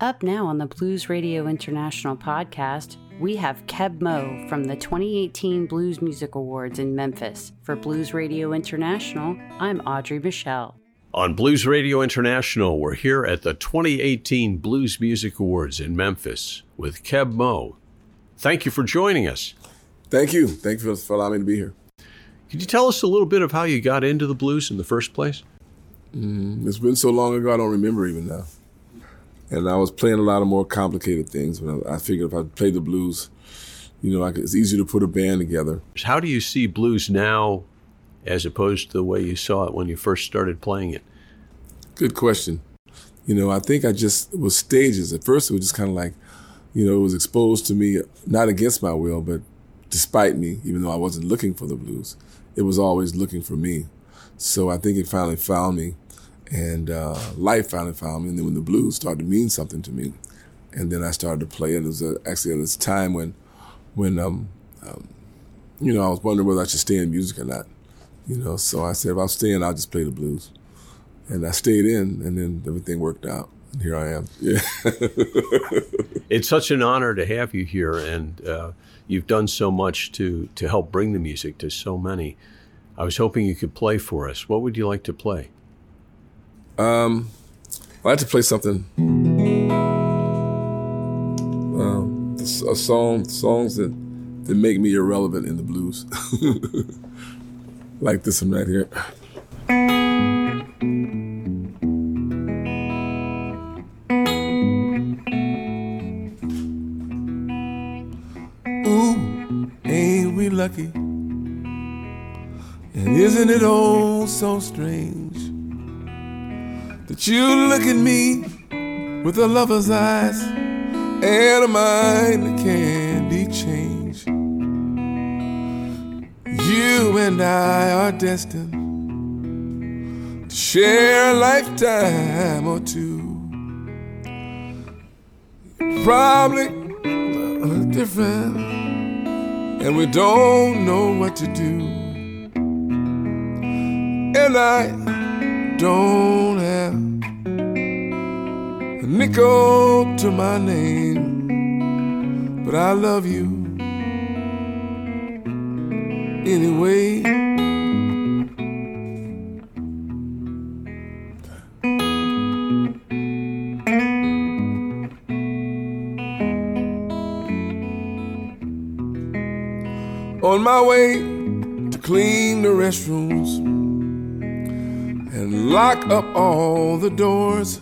Up now on the Blues Radio International podcast, we have Keb Mo from the 2018 Blues Music Awards in Memphis. For Blues Radio International, I'm Audrey Michelle. On Blues Radio International, we're here at the 2018 Blues Music Awards in Memphis with Keb Mo. Thank you for joining us. Thank you. Thank you for allowing me to be here. Could you tell us a little bit of how you got into the blues in the first place? Mm, it's been so long ago, I don't remember even now. And I was playing a lot of more complicated things, but I figured if I played the blues, you know, could, it's easier to put a band together. How do you see blues now as opposed to the way you saw it when you first started playing it? Good question. You know, I think I just was stages. At first, it was just kind of like, you know, it was exposed to me, not against my will, but despite me, even though I wasn't looking for the blues it was always looking for me. So I think it finally found me, and uh, life finally found me. And then when the blues started to mean something to me, and then I started to play it. It was a, actually at this time when, when um, um, you know, I was wondering whether I should stay in music or not. You know, so I said if I'm staying, I'll just play the blues, and I stayed in, and then everything worked out. And here I am. Yeah. it's such an honor to have you here, and. Uh, you've done so much to to help bring the music to so many. I was hoping you could play for us. What would you like to play? Um, I'd like to play something. Um, a song, songs that that make me irrelevant in the blues, like this one right here. Ooh, ain't we lucky. And isn't it all so strange that you look at me with a lover's eyes and a mind that can't be changed? You and I are destined to share a lifetime or two. Probably different and we don't know what to do. And I don't have a nickel to my name, but I love you anyway. on my way to clean the restrooms lock up all the doors.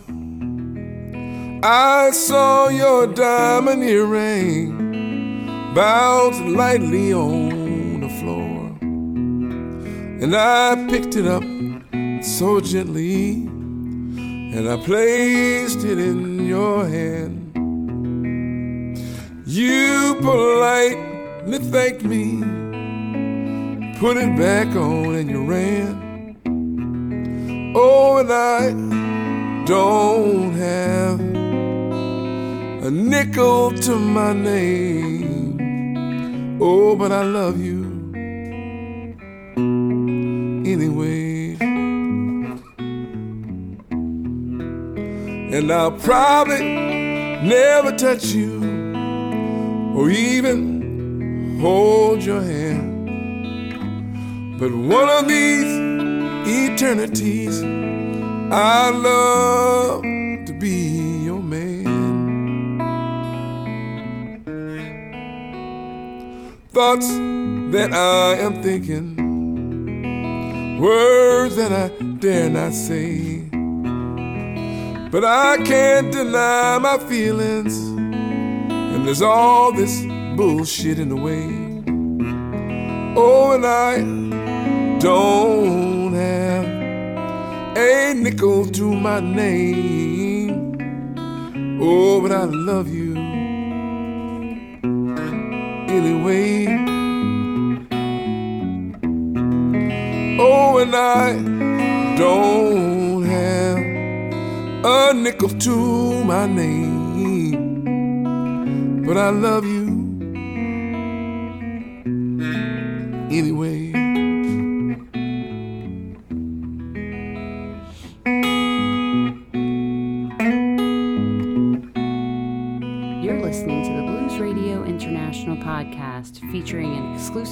I saw your diamond earring bounce lightly on the floor, and I picked it up so gently, and I placed it in your hand. You politely thanked me put it back on and you ran. Oh, and I don't have a nickel to my name. Oh, but I love you anyway. And I'll probably never touch you or even hold your hand. But one of these eternities, I love to be your man. Thoughts that I am thinking, words that I dare not say. But I can't deny my feelings, and there's all this bullshit in the way. Oh, and I don't have a nickel to my name. Oh, but I love you anyway. Oh, and I don't have a nickel to my name, but I love you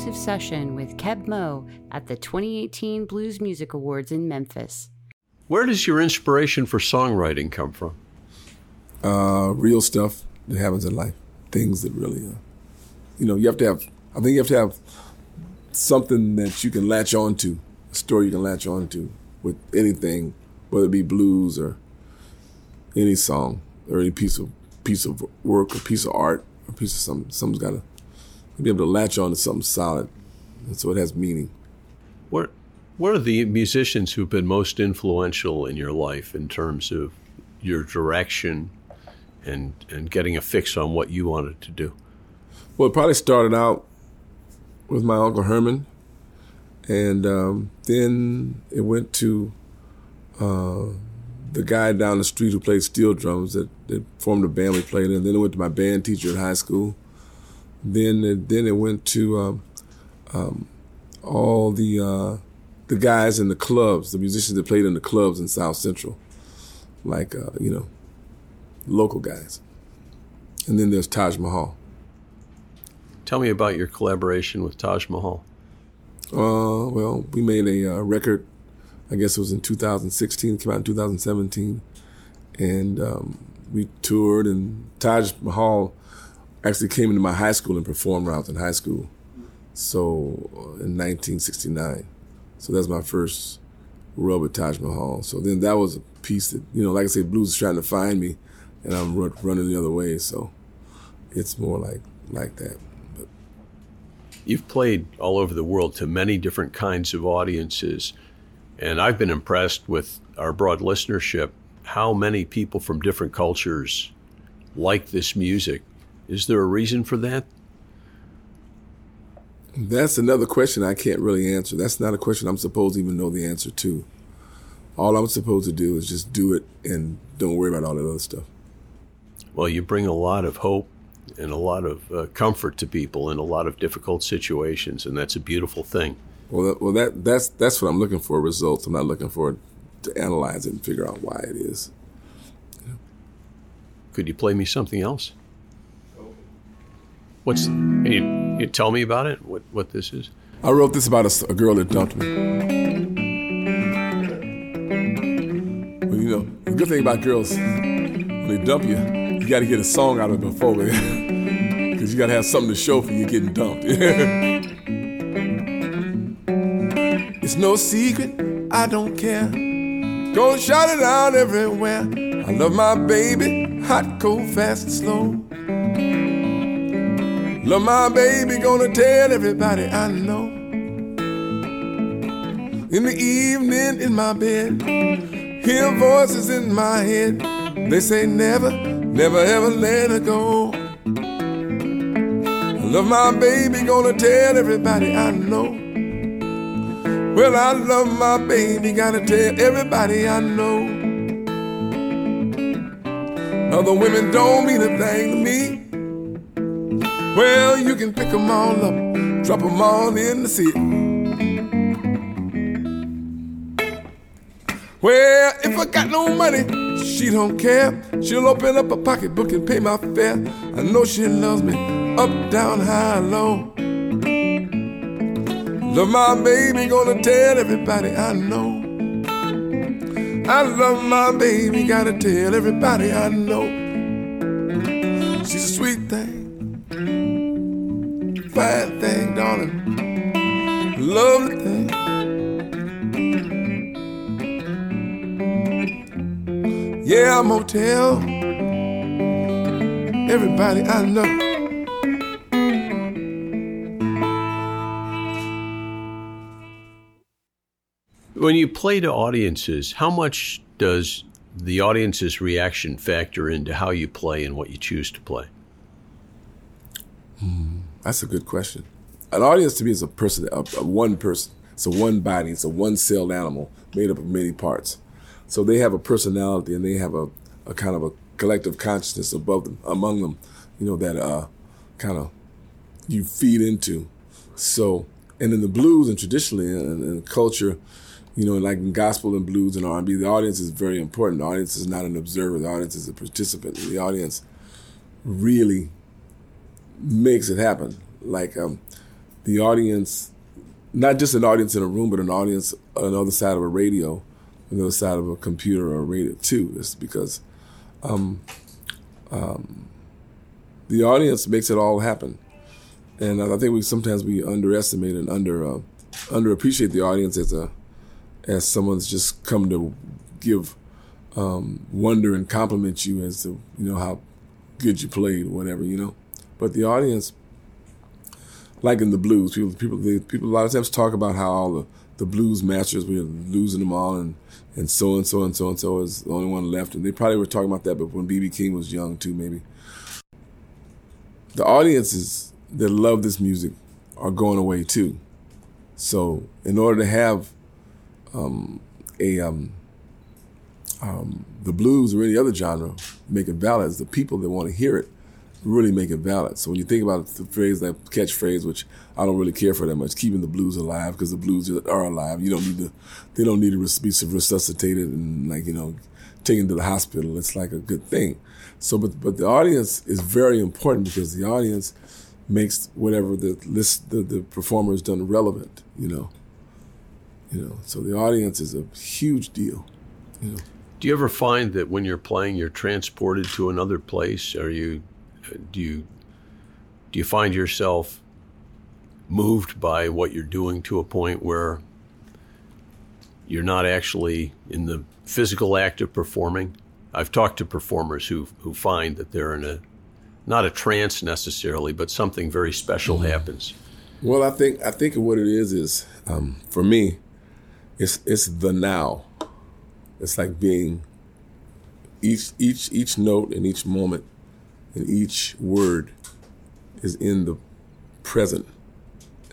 exclusive session with Keb Mo at the 2018 Blues Music Awards in Memphis. Where does your inspiration for songwriting come from? Uh, real stuff that happens in life, things that really, uh, you know, you have to have. I think you have to have something that you can latch on to, a story you can latch on to with anything, whether it be blues or any song or any piece of piece of work or piece of art or piece of something. Something's got to be able to latch on to something solid, and so it has meaning. What What are the musicians who've been most influential in your life in terms of your direction and and getting a fix on what you wanted to do? Well, it probably started out with my uncle Herman, and um, then it went to uh, the guy down the street who played steel drums that, that formed a band we played in. Then it went to my band teacher at high school. Then it, then it went to um, um, all the uh, the guys in the clubs, the musicians that played in the clubs in South Central, like uh, you know, local guys. And then there's Taj Mahal. Tell me about your collaboration with Taj Mahal. Uh, well, we made a uh, record I guess it was in 2016, came out in 2017. And um, we toured, and Taj Mahal actually came into my high school and performed when I was in high school. So uh, in 1969. So that's my first rub at Taj Mahal. So then that was a piece that, you know, like I said, blues is trying to find me, and I'm running the other way. So it's more like like that. But. You've played all over the world to many different kinds of audiences. And I've been impressed with our broad listenership, how many people from different cultures like this music. Is there a reason for that? That's another question I can't really answer. That's not a question I'm supposed to even know the answer to. All I'm supposed to do is just do it and don't worry about all that other stuff. Well, you bring a lot of hope and a lot of uh, comfort to people in a lot of difficult situations, and that's a beautiful thing. Well, that, well, that that's that's what I'm looking for. Results. I'm not looking for to analyze it and figure out why it is. Could you play me something else? What's? You, you tell me about it? What what this is? I wrote this about a, a girl that dumped me. Well, you know, the good thing about girls, when they dump you, you got to get a song out of it before, because you got to have something to show for you getting dumped. It's no secret, I don't care. Gonna shout it out everywhere. I love my baby, hot, cold, fast, and slow. Love my baby, gonna tell everybody I know. In the evening in my bed, hear voices in my head. They say never, never ever let her go. Love my baby, gonna tell everybody I know. Well, I love my baby, gotta tell everybody I know. Other women don't mean a thing to me. Well, you can pick them all up, drop them all in the sea. Well, if I got no money, she don't care. She'll open up a pocketbook and pay my fare. I know she loves me, up, down, high, low. Love my baby, gonna tell everybody I know. I love my baby, gotta tell everybody I know. She's a sweet thing, fine thing, darling, lovely thing. Yeah, tell everybody I know. When you play to audiences, how much does the audience's reaction factor into how you play and what you choose to play? Hmm, that's a good question. An audience to me is a person, a, a one person. It's a one body. It's a one celled animal made up of many parts. So they have a personality and they have a, a kind of a collective consciousness above them, among them, you know, that uh, kind of you feed into. So, and in the blues and traditionally in, in culture, you know, like in gospel and blues and R&B, the audience is very important. The audience is not an observer. The audience is a participant. The audience really makes it happen. Like um, the audience, not just an audience in a room, but an audience on the other side of a radio, on the other side of a computer or a radio too. It's because um, um, the audience makes it all happen. And I think we sometimes we underestimate and under uh, underappreciate the audience as a as someone's just come to give um, wonder and compliment you as to you know how good you played whatever you know. But the audience, like in the blues, people people they, people a lot of times talk about how all the, the blues masters we're losing them all and and so and so and so and so is the only one left. And they probably were talking about that, but when BB King was young too, maybe. The audiences that love this music are going away too. So in order to have um, a um, um, the blues or any other genre make it valid, it's the people that want to hear it really make it valid. So when you think about the phrase, that catchphrase, which I don't really care for that much, keeping the blues alive because the blues are alive. You don't need to, they don't need to be resuscitated and like you know, taken to the hospital. It's like a good thing. So, but but the audience is very important because the audience makes whatever the list the, the performer has done relevant. You know, you know. So the audience is a huge deal. You know. Do you ever find that when you're playing, you're transported to another place? Are you do you do you find yourself moved by what you're doing to a point where you're not actually in the physical act of performing? I've talked to performers who who find that they're in a not a trance necessarily, but something very special mm-hmm. happens. Well, I think I think what it is is um, for me, it's it's the now. It's like being each each each note and each moment and each word is in the present.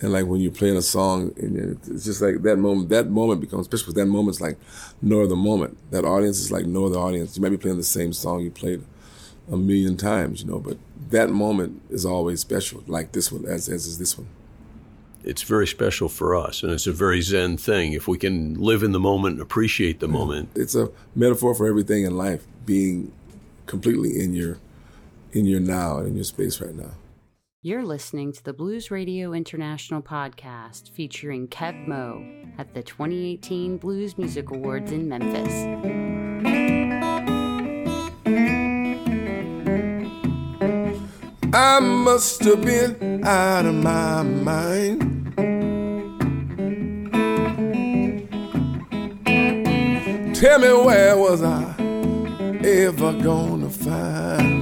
And like when you're playing a song, and it's just like that moment. That moment becomes special. Because that moment's like no other moment. That audience is like no other audience. You might be playing the same song you played a million times, you know, but that moment is always special. Like this one, as as is this one. It's very special for us, and it's a very Zen thing. If we can live in the moment and appreciate the moment, it's a metaphor for everything in life. Being completely in your in your now and in your space right now. You're listening to the Blues Radio International podcast featuring Keb Mo at the 2018 Blues Music Awards in Memphis. I must have been out of my mind. Tell me where was I ever gonna find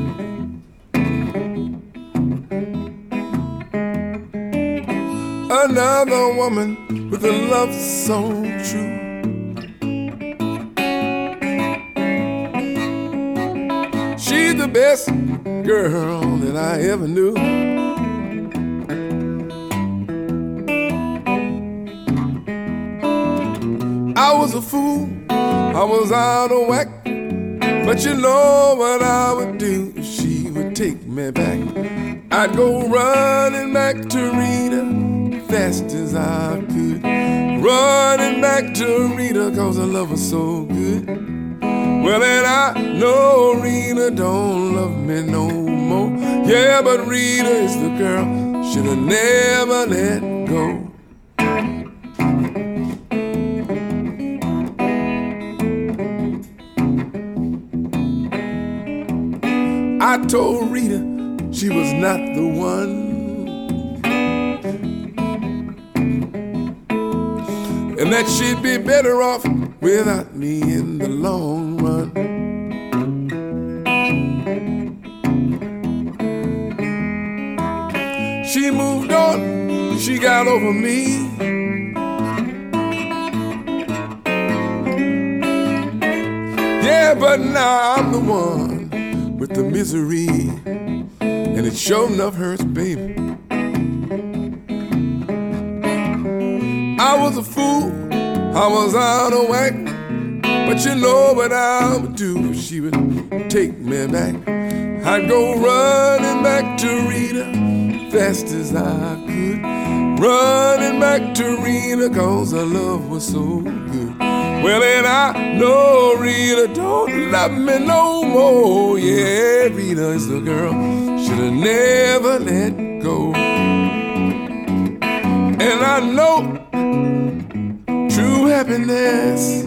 another woman with a love so true. She's the best girl that I ever knew. I was a fool, I was out of whack. But you know what I would do if she would take me back. I'd go running back to Rita fast as I could. Running back to Rita, cause her love was so good. Well, and I know Rita don't love me no more. Yeah, but Rita is the girl, should have never let go. I told Rita she was not the one. And that she'd be better off without me in the long run. She moved on, she got over me. Yeah, but now I'm the one with the misery, and it sure enough hurts, baby. I was out of whack. But you know what I would do if she would take me back. I'd go running back to Rita, fast as I could. Running back to Rita, cause her love was so good. Well, and I know Rita don't love me no more. Yeah, Rita is the girl should have never let go. And I know happiness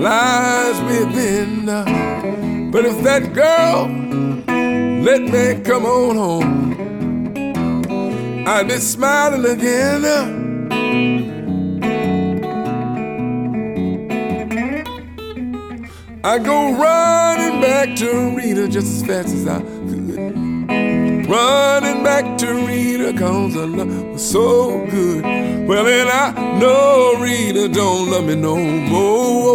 lies within. But if that girl let me come on home, I'd be smiling again. I go running back to Rita just as fast as I. Running back to Rita cause her love was so good. Well, and I know Rita don't love me no more.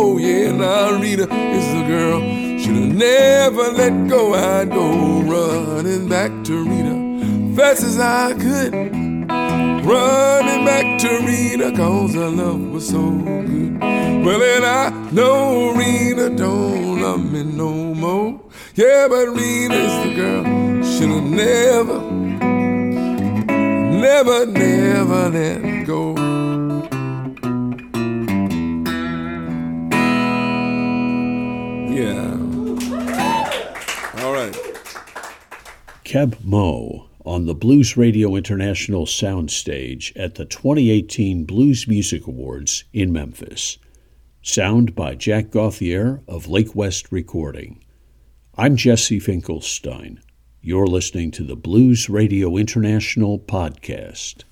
Oh, yeah, now Rita is the girl. Should've never let go. I'd go running back to Rita fast as I could. Running back to Rita cause her love was so good. Well, and I know Rita don't love me no more. Yeah, but Rita's the girl. Never, never, never let go. Yeah. All right. Keb Mo on the Blues Radio International soundstage at the 2018 Blues Music Awards in Memphis. Sound by Jack Gauthier of Lake West Recording. I'm Jesse Finkelstein. You're listening to the Blues Radio International podcast.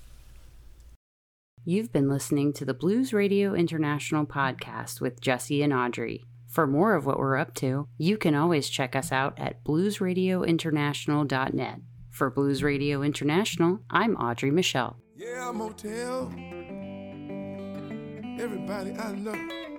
You've been listening to the Blues Radio International podcast with Jesse and Audrey. For more of what we're up to, you can always check us out at bluesradiointernational.net. For Blues Radio International, I'm Audrey Michelle. Yeah, motel. Everybody I know.